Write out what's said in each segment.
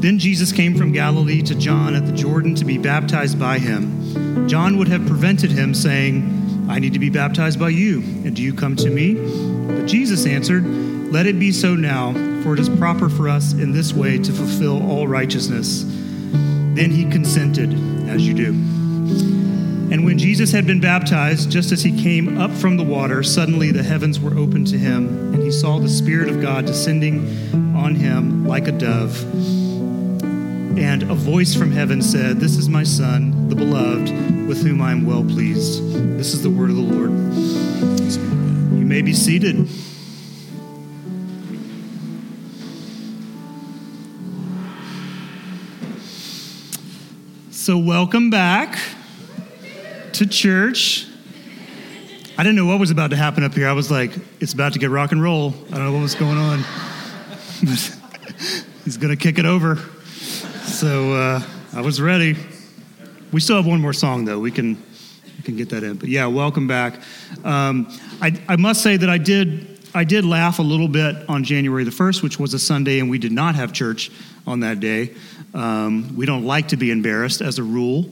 Then Jesus came from Galilee to John at the Jordan to be baptized by him. John would have prevented him, saying, I need to be baptized by you, and do you come to me? But Jesus answered, Let it be so now, for it is proper for us in this way to fulfill all righteousness. Then he consented, as you do. And when Jesus had been baptized, just as he came up from the water, suddenly the heavens were opened to him, and he saw the Spirit of God descending on him like a dove. And a voice from heaven said, This is my Son, the beloved, with whom I am well pleased. This is the word of the Lord. You may be seated. So, welcome back to church. I didn't know what was about to happen up here. I was like, it's about to get rock and roll. I don't know what was going on. He's going to kick it over. So uh, I was ready. We still have one more song, though. We can, we can get that in. But yeah, welcome back. Um, I, I must say that I did I did laugh a little bit on January the 1st, which was a Sunday, and we did not have church on that day. Um, we don't like to be embarrassed as a rule.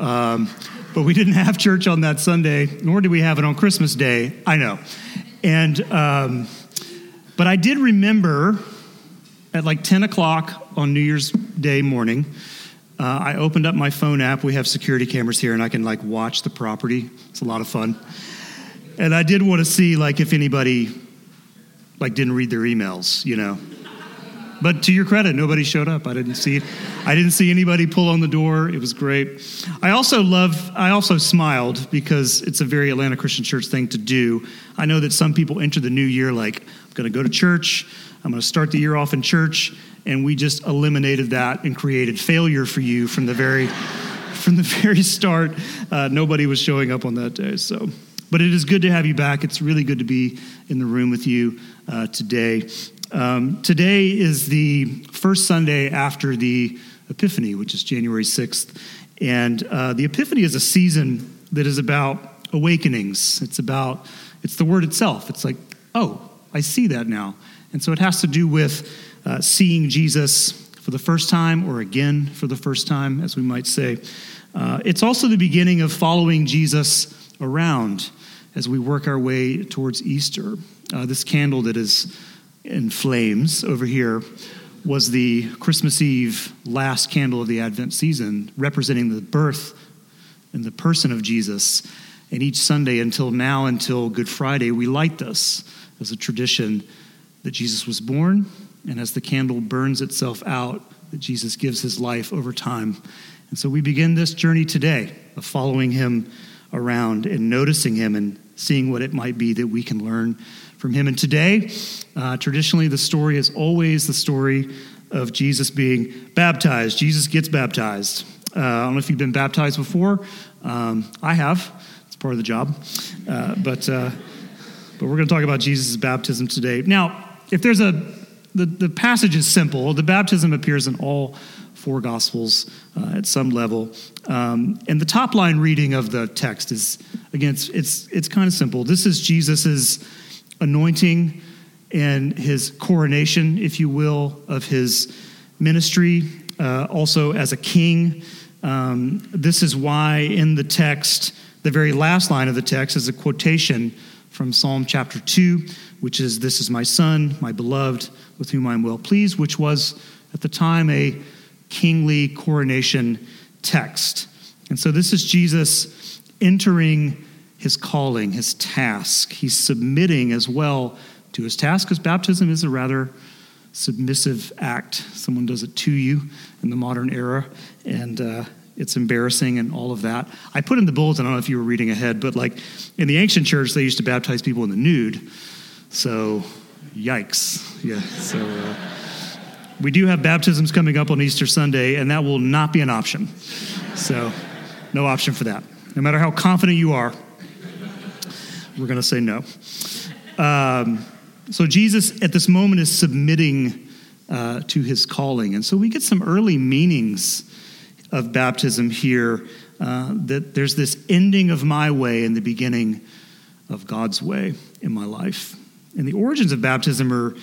Um, but we didn't have church on that Sunday, nor did we have it on Christmas Day. I know. And, um, but I did remember at like 10 o'clock on New Year's Day morning, uh, I opened up my phone app. We have security cameras here, and I can like watch the property. It's a lot of fun. And I did want to see like if anybody like didn't read their emails, you know. But to your credit, nobody showed up. I didn't see I didn't see anybody pull on the door. It was great. I also love I also smiled because it's a very Atlanta Christian Church thing to do. I know that some people enter the new year like I'm going to go to church. I'm going to start the year off in church and we just eliminated that and created failure for you from the very from the very start. Uh, nobody was showing up on that day. So but it is good to have you back. It's really good to be in the room with you uh, today. Um, today is the first Sunday after the Epiphany, which is January 6th. And uh, the Epiphany is a season that is about awakenings. It's about, it's the word itself. It's like, oh, I see that now. And so it has to do with uh, seeing Jesus for the first time or again for the first time, as we might say. Uh, it's also the beginning of following Jesus around as we work our way towards Easter. Uh, this candle that is in flames over here was the Christmas Eve last candle of the Advent season, representing the birth and the person of Jesus. And each Sunday until now, until Good Friday, we light this as a tradition that Jesus was born, and as the candle burns itself out, that Jesus gives his life over time. And so we begin this journey today of following him around and noticing him and seeing what it might be that we can learn from him. And today, uh, traditionally, the story is always the story of Jesus being baptized. Jesus gets baptized. Uh, I don't know if you've been baptized before. Um, I have. It's part of the job. Uh, but, uh, but we're going to talk about Jesus' baptism today. Now, if there's a, the, the passage is simple. The baptism appears in all four Gospels uh, at some level. Um, and the top line reading of the text is, again, it's, it's, it's kind of simple. This is Jesus' anointing and his coronation, if you will, of his ministry, uh, also as a king. Um, this is why in the text, the very last line of the text is a quotation from Psalm chapter 2, which is, This is my son, my beloved, with whom I am well pleased, which was at the time a kingly coronation text. And so this is Jesus entering his calling, his task. He's submitting as well to his task because baptism is a rather submissive act. Someone does it to you in the modern era, and uh, it's embarrassing and all of that. I put in the bulletin, I don't know if you were reading ahead, but like in the ancient church, they used to baptize people in the nude. So, yikes. Yeah, so. Uh, we do have baptisms coming up on Easter Sunday, and that will not be an option. So, no option for that. No matter how confident you are, we're going to say no. Um, so, Jesus at this moment is submitting uh, to his calling. And so, we get some early meanings of baptism here uh, that there's this ending of my way and the beginning of God's way in my life. And the origins of baptism are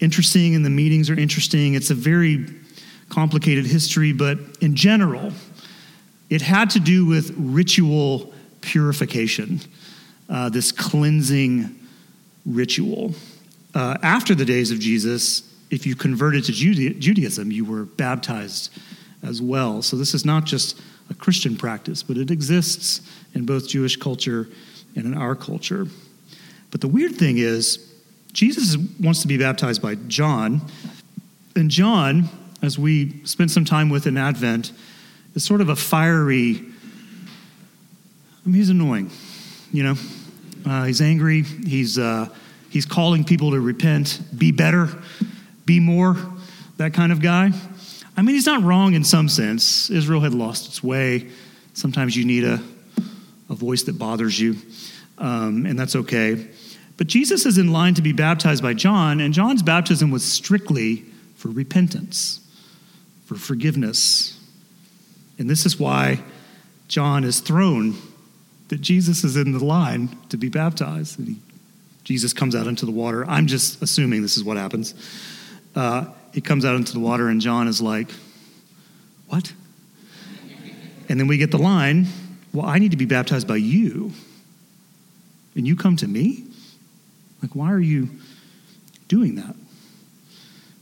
interesting and the meetings are interesting. It's a very complicated history, but in general, it had to do with ritual purification, uh, this cleansing ritual. Uh, after the days of Jesus, if you converted to Judaism, you were baptized as well. So this is not just a Christian practice, but it exists in both Jewish culture and in our culture. But the weird thing is, Jesus wants to be baptized by John, and John, as we spent some time with in Advent, is sort of a fiery, I mean, he's annoying, you know? Uh, he's angry, he's, uh, he's calling people to repent, be better, be more, that kind of guy. I mean, he's not wrong in some sense. Israel had lost its way. Sometimes you need a, a voice that bothers you, um, and that's okay. But Jesus is in line to be baptized by John, and John's baptism was strictly for repentance, for forgiveness. And this is why John is thrown that Jesus is in the line to be baptized. And he, Jesus comes out into the water. I'm just assuming this is what happens. Uh, he comes out into the water, and John is like, What? And then we get the line, Well, I need to be baptized by you. And you come to me? Like, why are you doing that?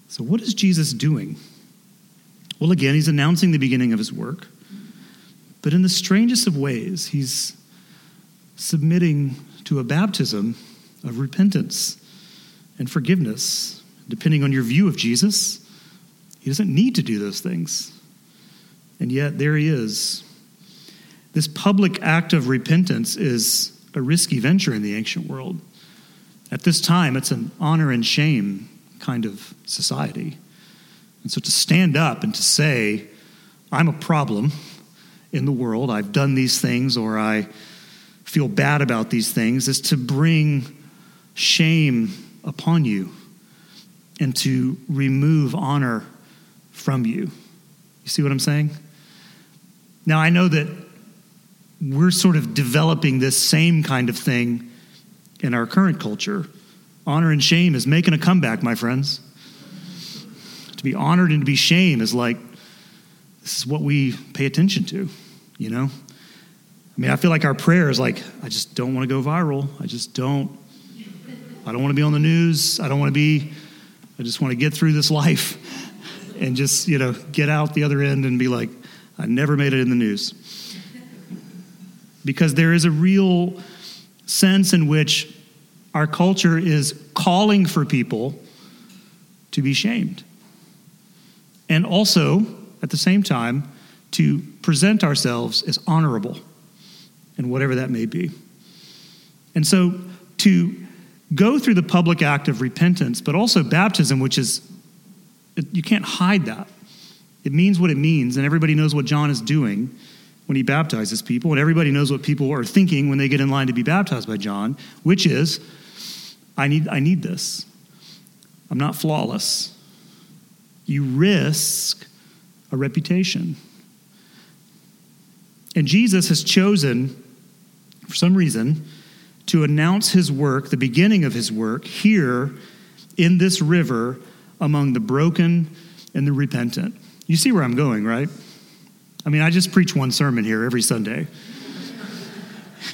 So, what is Jesus doing? Well, again, he's announcing the beginning of his work. But in the strangest of ways, he's submitting to a baptism of repentance and forgiveness depending on your view of Jesus, he doesn't need to do those things. And yet, there he is. This public act of repentance is a risky venture in the ancient world. At this time, it's an honor and shame kind of society. And so to stand up and to say, I'm a problem in the world, I've done these things, or I feel bad about these things, is to bring shame upon you and to remove honor from you. You see what I'm saying? Now, I know that we're sort of developing this same kind of thing in our current culture. Honor and shame is making a comeback, my friends. To be honored and to be shamed is like, this is what we pay attention to, you know? I mean, I feel like our prayer is like, I just don't want to go viral. I just don't. I don't want to be on the news. I don't want to be I just want to get through this life and just, you know, get out the other end and be like, I never made it in the news. Because there is a real sense in which our culture is calling for people to be shamed. And also, at the same time, to present ourselves as honorable and whatever that may be. And so, to go through the public act of repentance, but also baptism, which is, you can't hide that. It means what it means, and everybody knows what John is doing when he baptizes people, and everybody knows what people are thinking when they get in line to be baptized by John, which is, I need, I need this. I'm not flawless. You risk a reputation. And Jesus has chosen, for some reason, to announce his work, the beginning of his work, here in this river among the broken and the repentant. You see where I'm going, right? I mean, I just preach one sermon here every Sunday.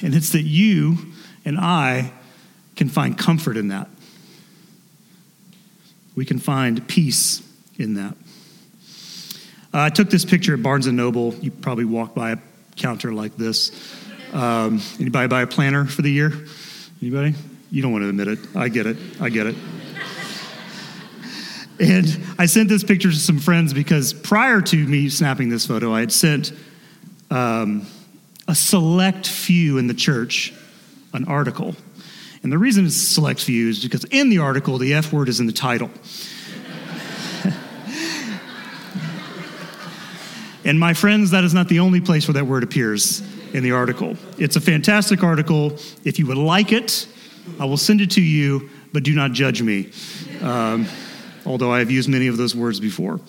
and it's that you and I can find comfort in that. We can find peace in that. Uh, I took this picture at Barnes & Noble. You probably walk by a counter like this. Um, anybody buy a planner for the year? Anybody? You don't want to admit it. I get it. I get it. And I sent this picture to some friends because prior to me snapping this photo, I had sent um, a select few in the church an article. And the reason it's select few is because in the article, the F word is in the title. and my friends, that is not the only place where that word appears in the article. It's a fantastic article. If you would like it, I will send it to you, but do not judge me, um, although I have used many of those words before.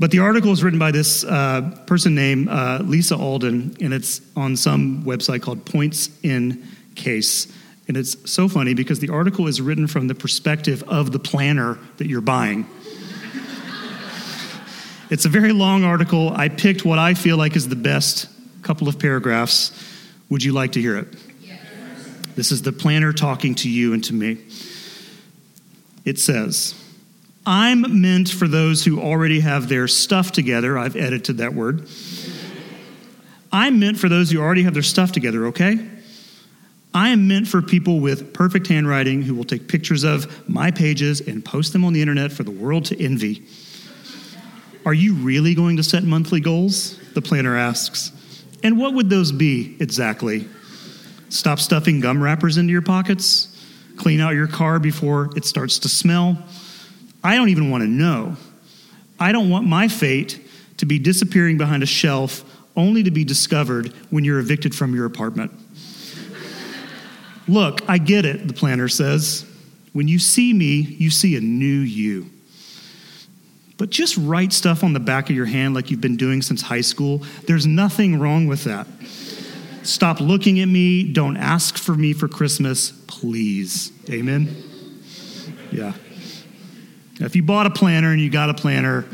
But the article is written by this uh, person named uh, Lisa Alden, and it's on some website called Points in Case. And it's so funny because the article is written from the perspective of the planner that you're buying. It's a very long article. I picked what I feel like is the best couple of paragraphs. Would you like to hear it? Yes. This is the planner talking to you and to me. It says, I'm meant for those who already have their stuff together. I've edited that word. I'm meant for those who already have their stuff together, okay? I am meant for people with perfect handwriting who will take pictures of my pages and post them on the internet for the world to envy. Are you really going to set monthly goals? The planner asks. And what would those be exactly? Stop stuffing gum wrappers into your pockets? Clean out your car before it starts to smell? I don't even want to know. I don't want my fate to be disappearing behind a shelf only to be discovered when you're evicted from your apartment. Look, I get it, the planner says. When you see me, you see a new you. But just write stuff on the back of your hand like you've been doing since high school. There's nothing wrong with that. Stop looking at me. Don't ask for me for Christmas, please. Amen? Yeah. If you bought a planner and you got a planner,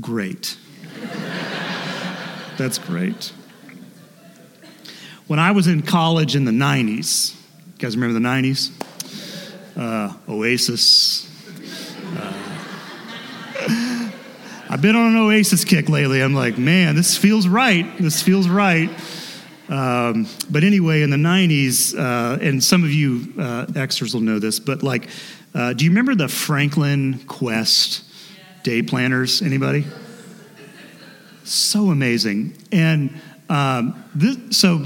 great. That's great. When I was in college in the 90s, you guys remember the 90s? Uh, Oasis. Uh, I've been on an Oasis kick lately. I'm like, man, this feels right. This feels right. Um, but anyway, in the 90s, uh, and some of you uh, extras will know this, but like, uh, do you remember the Franklin Quest day planners? Anybody? So amazing. And um, this, so,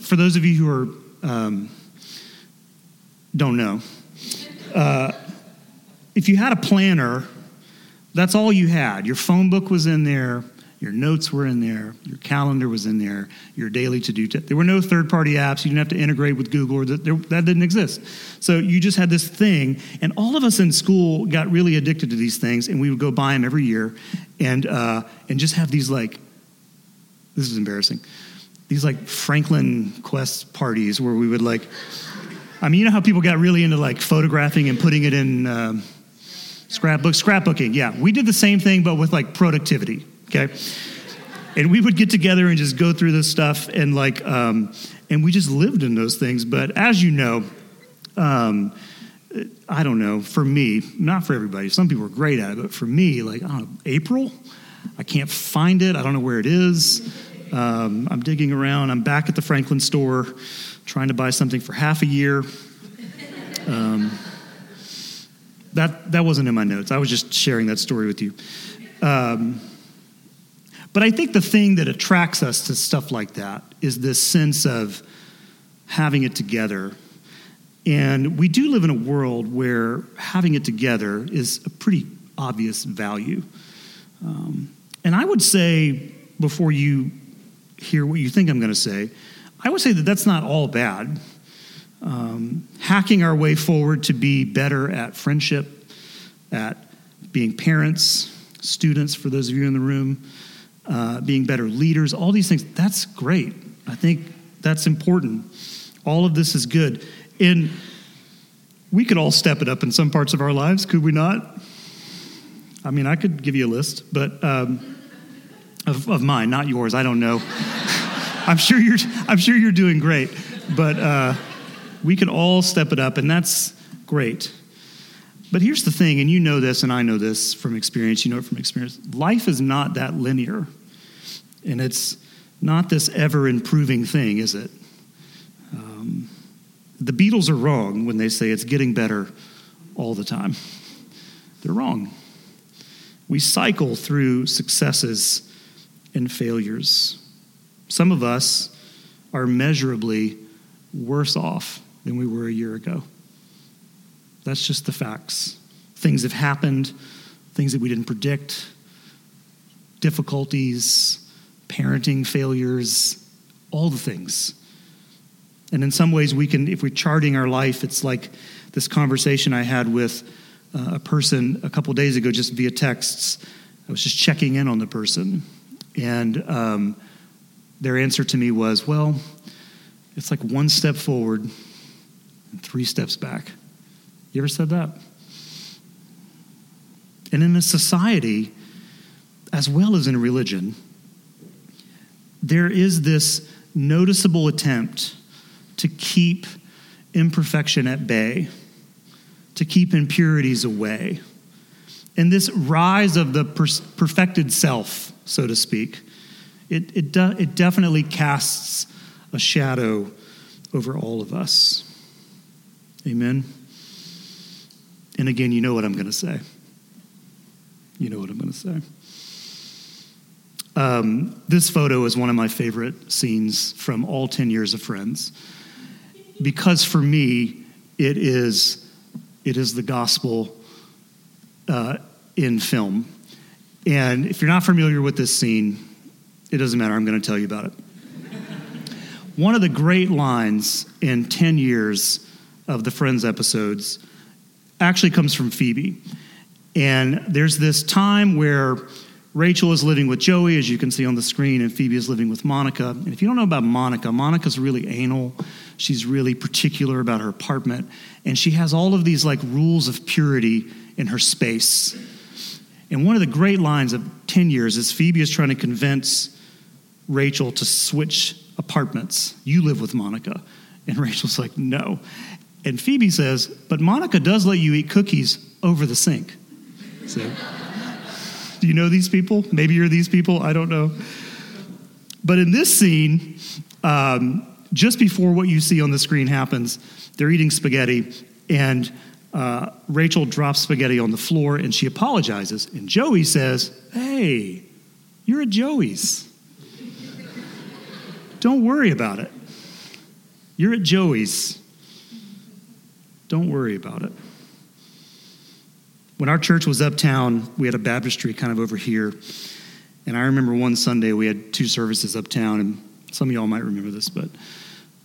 for those of you who are um, don't know, uh, if you had a planner, that's all you had. Your phone book was in there, your notes were in there, your calendar was in there, your daily to do. T- there were no third party apps. You didn't have to integrate with Google, or that, there, that didn't exist. So you just had this thing, and all of us in school got really addicted to these things, and we would go buy them every year, and uh, and just have these like this is embarrassing. These like Franklin Quest parties where we would like, I mean, you know how people got really into like photographing and putting it in um, scrapbook, scrapbooking. Yeah, we did the same thing, but with like productivity. Okay, and we would get together and just go through this stuff and like, um, and we just lived in those things. But as you know, um, I don't know. For me, not for everybody. Some people are great at it, but for me, like, I know, April. I can't find it. I don't know where it is. Um, I'm digging around. I'm back at the Franklin store trying to buy something for half a year. Um, that, that wasn't in my notes. I was just sharing that story with you. Um, but I think the thing that attracts us to stuff like that is this sense of having it together. And we do live in a world where having it together is a pretty obvious value. Um, and I would say, before you hear what you think I'm going to say, I would say that that's not all bad. Um, hacking our way forward to be better at friendship, at being parents, students, for those of you in the room, uh, being better leaders, all these things, that's great. I think that's important. All of this is good. And we could all step it up in some parts of our lives, could we not? I mean, I could give you a list, but um, of, of mine, not yours. I don't know. I'm sure you're. I'm sure you're doing great, but uh, we can all step it up, and that's great. But here's the thing, and you know this, and I know this from experience. You know it from experience. Life is not that linear, and it's not this ever improving thing, is it? Um, the Beatles are wrong when they say it's getting better all the time. They're wrong. We cycle through successes and failures. Some of us are measurably worse off than we were a year ago. That's just the facts. Things have happened, things that we didn't predict, difficulties, parenting failures, all the things. And in some ways, we can, if we're charting our life, it's like this conversation I had with uh, a person a couple days ago just via texts. I was just checking in on the person. And um, their answer to me was, well, it's like one step forward and three steps back. You ever said that? And in a society as well as in religion, there is this noticeable attempt to keep imperfection at bay, to keep impurities away. And this rise of the perfected self, so to speak, it, it, it definitely casts a shadow over all of us. Amen. And again, you know what I'm going to say. You know what I'm going to say. Um, this photo is one of my favorite scenes from all 10 years of Friends because for me, it is, it is the gospel uh, in film. And if you're not familiar with this scene, it doesn't matter. I'm going to tell you about it. one of the great lines in 10 years of the Friends episodes actually comes from Phoebe. And there's this time where Rachel is living with Joey, as you can see on the screen, and Phoebe is living with Monica. And if you don't know about Monica, Monica's really anal. She's really particular about her apartment. And she has all of these like rules of purity in her space. And one of the great lines of 10 years is Phoebe is trying to convince Rachel to switch apartments. You live with Monica. And Rachel's like, no. And Phoebe says, but Monica does let you eat cookies over the sink. So. Do you know these people? Maybe you're these people. I don't know. But in this scene, um, just before what you see on the screen happens, they're eating spaghetti, and uh, Rachel drops spaghetti on the floor and she apologizes. And Joey says, Hey, you're at Joey's. Don't worry about it. You're at Joey's. Don't worry about it. When our church was uptown, we had a baptistry kind of over here. And I remember one Sunday we had two services uptown, and some of y'all might remember this, but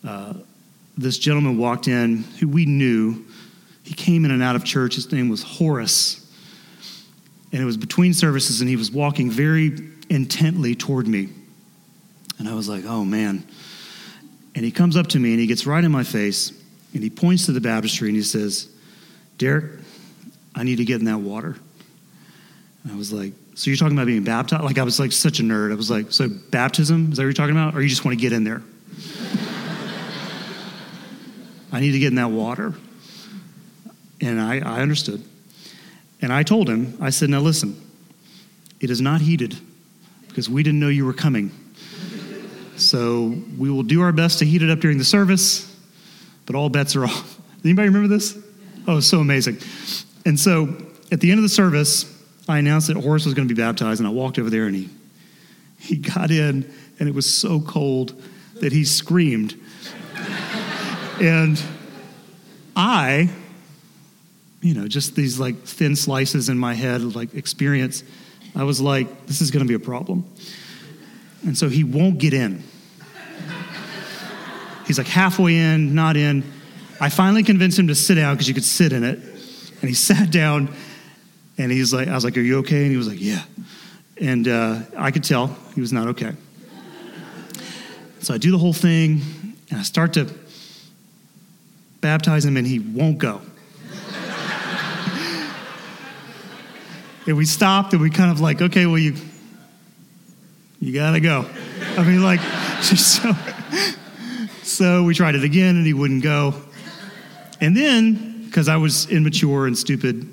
uh, this gentleman walked in who we knew. He came in and out of church. His name was Horace. And it was between services, and he was walking very intently toward me. And I was like, oh man. And he comes up to me and he gets right in my face and he points to the baptistry and he says, Derek, I need to get in that water. And I was like, so you're talking about being baptized? Like I was like such a nerd. I was like, so baptism, is that what you're talking about? Or you just want to get in there? I need to get in that water. And I, I understood. And I told him, I said, now listen, it is not heated because we didn't know you were coming. So we will do our best to heat it up during the service, but all bets are off. Anybody remember this? Oh, so amazing. And so at the end of the service, I announced that Horace was going to be baptized, and I walked over there and he, he got in, and it was so cold that he screamed. and I, you know, just these like thin slices in my head of like experience, I was like, this is going to be a problem. And so he won't get in. He's like halfway in, not in. I finally convinced him to sit down because you could sit in it. And he sat down and he's like, I was like, Are you okay? And he was like, Yeah. And uh, I could tell he was not okay. So I do the whole thing and I start to baptize him and he won't go. and we stopped and we kind of like, okay, well, you, you gotta go. I mean, like, so, so we tried it again and he wouldn't go. And then because I was immature and stupid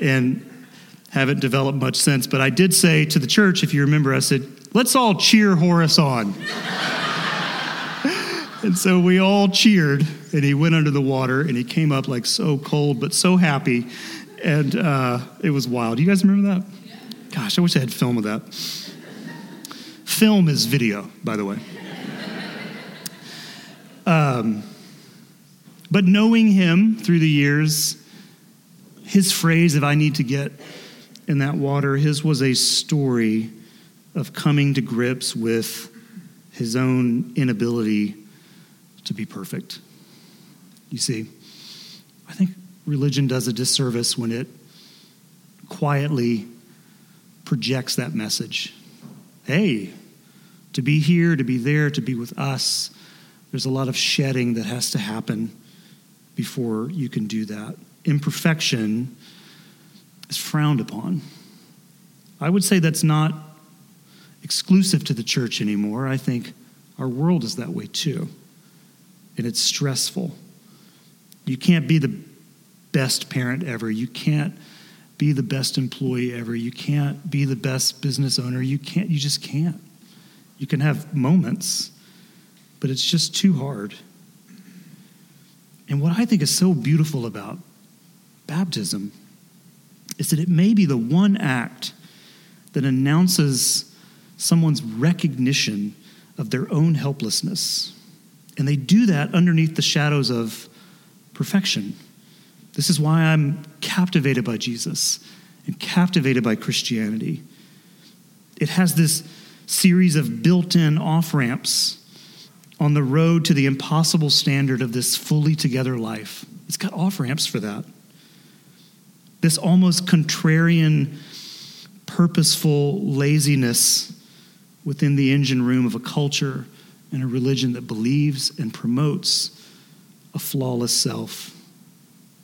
and haven't developed much sense. But I did say to the church, if you remember, I said, let's all cheer Horace on. and so we all cheered, and he went under the water, and he came up like so cold, but so happy. And uh, it was wild. You guys remember that? Gosh, I wish I had film of that. Film is video, by the way. Um, but knowing him through the years, his phrase, if I need to get in that water, his was a story of coming to grips with his own inability to be perfect. You see, I think religion does a disservice when it quietly projects that message. Hey, to be here, to be there, to be with us, there's a lot of shedding that has to happen before you can do that. Imperfection is frowned upon. I would say that's not exclusive to the church anymore. I think our world is that way too. And it's stressful. You can't be the best parent ever. You can't be the best employee ever. You can't be the best business owner. You can't, you just can't. You can have moments, but it's just too hard. And what I think is so beautiful about baptism is that it may be the one act that announces someone's recognition of their own helplessness. And they do that underneath the shadows of perfection. This is why I'm captivated by Jesus and captivated by Christianity. It has this series of built in off ramps on the road to the impossible standard of this fully together life. It's got off ramps for that. This almost contrarian, purposeful laziness within the engine room of a culture and a religion that believes and promotes a flawless self.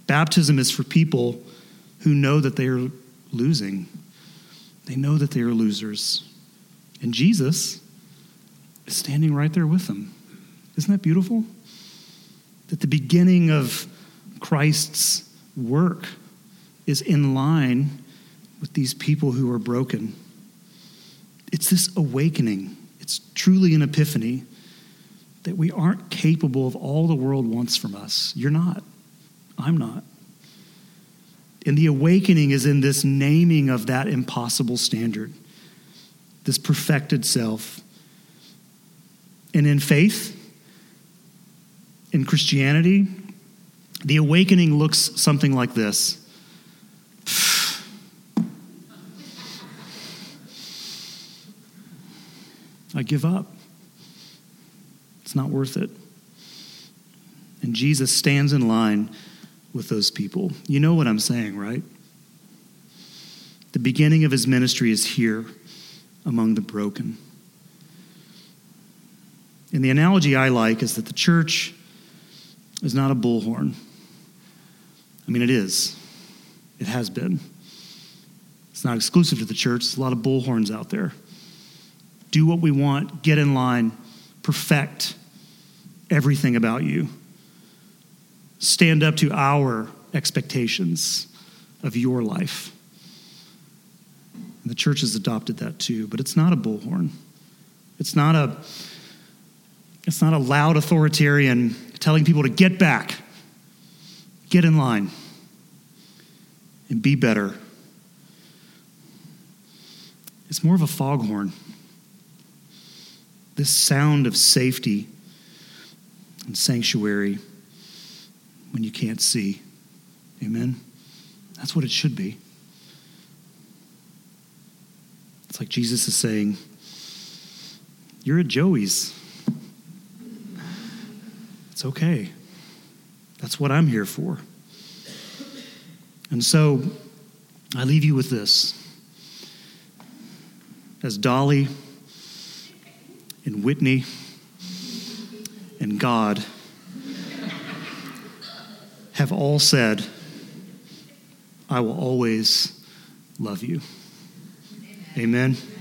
Baptism is for people who know that they are losing. They know that they are losers. And Jesus is standing right there with them. Isn't that beautiful? That the beginning of Christ's work is in line with these people who are broken. It's this awakening, it's truly an epiphany that we aren't capable of all the world wants from us. You're not. I'm not. And the awakening is in this naming of that impossible standard, this perfected self. And in faith, in Christianity, the awakening looks something like this. I give up. It's not worth it. And Jesus stands in line with those people. You know what I'm saying, right? The beginning of his ministry is here among the broken. And the analogy I like is that the church is not a bullhorn. I mean, it is. It has been. It's not exclusive to the church. There's a lot of bullhorns out there. Do what we want, get in line, perfect everything about you. Stand up to our expectations of your life. And the church has adopted that too, but it's not a bullhorn. It's not a it's not a loud authoritarian telling people to get back, get in line, and be better. It's more of a foghorn. This sound of safety and sanctuary when you can't see. Amen? That's what it should be. It's like Jesus is saying, You're at Joey's. It's okay. That's what I'm here for. And so I leave you with this. As Dolly and Whitney and God have all said, I will always love you. Amen. Amen.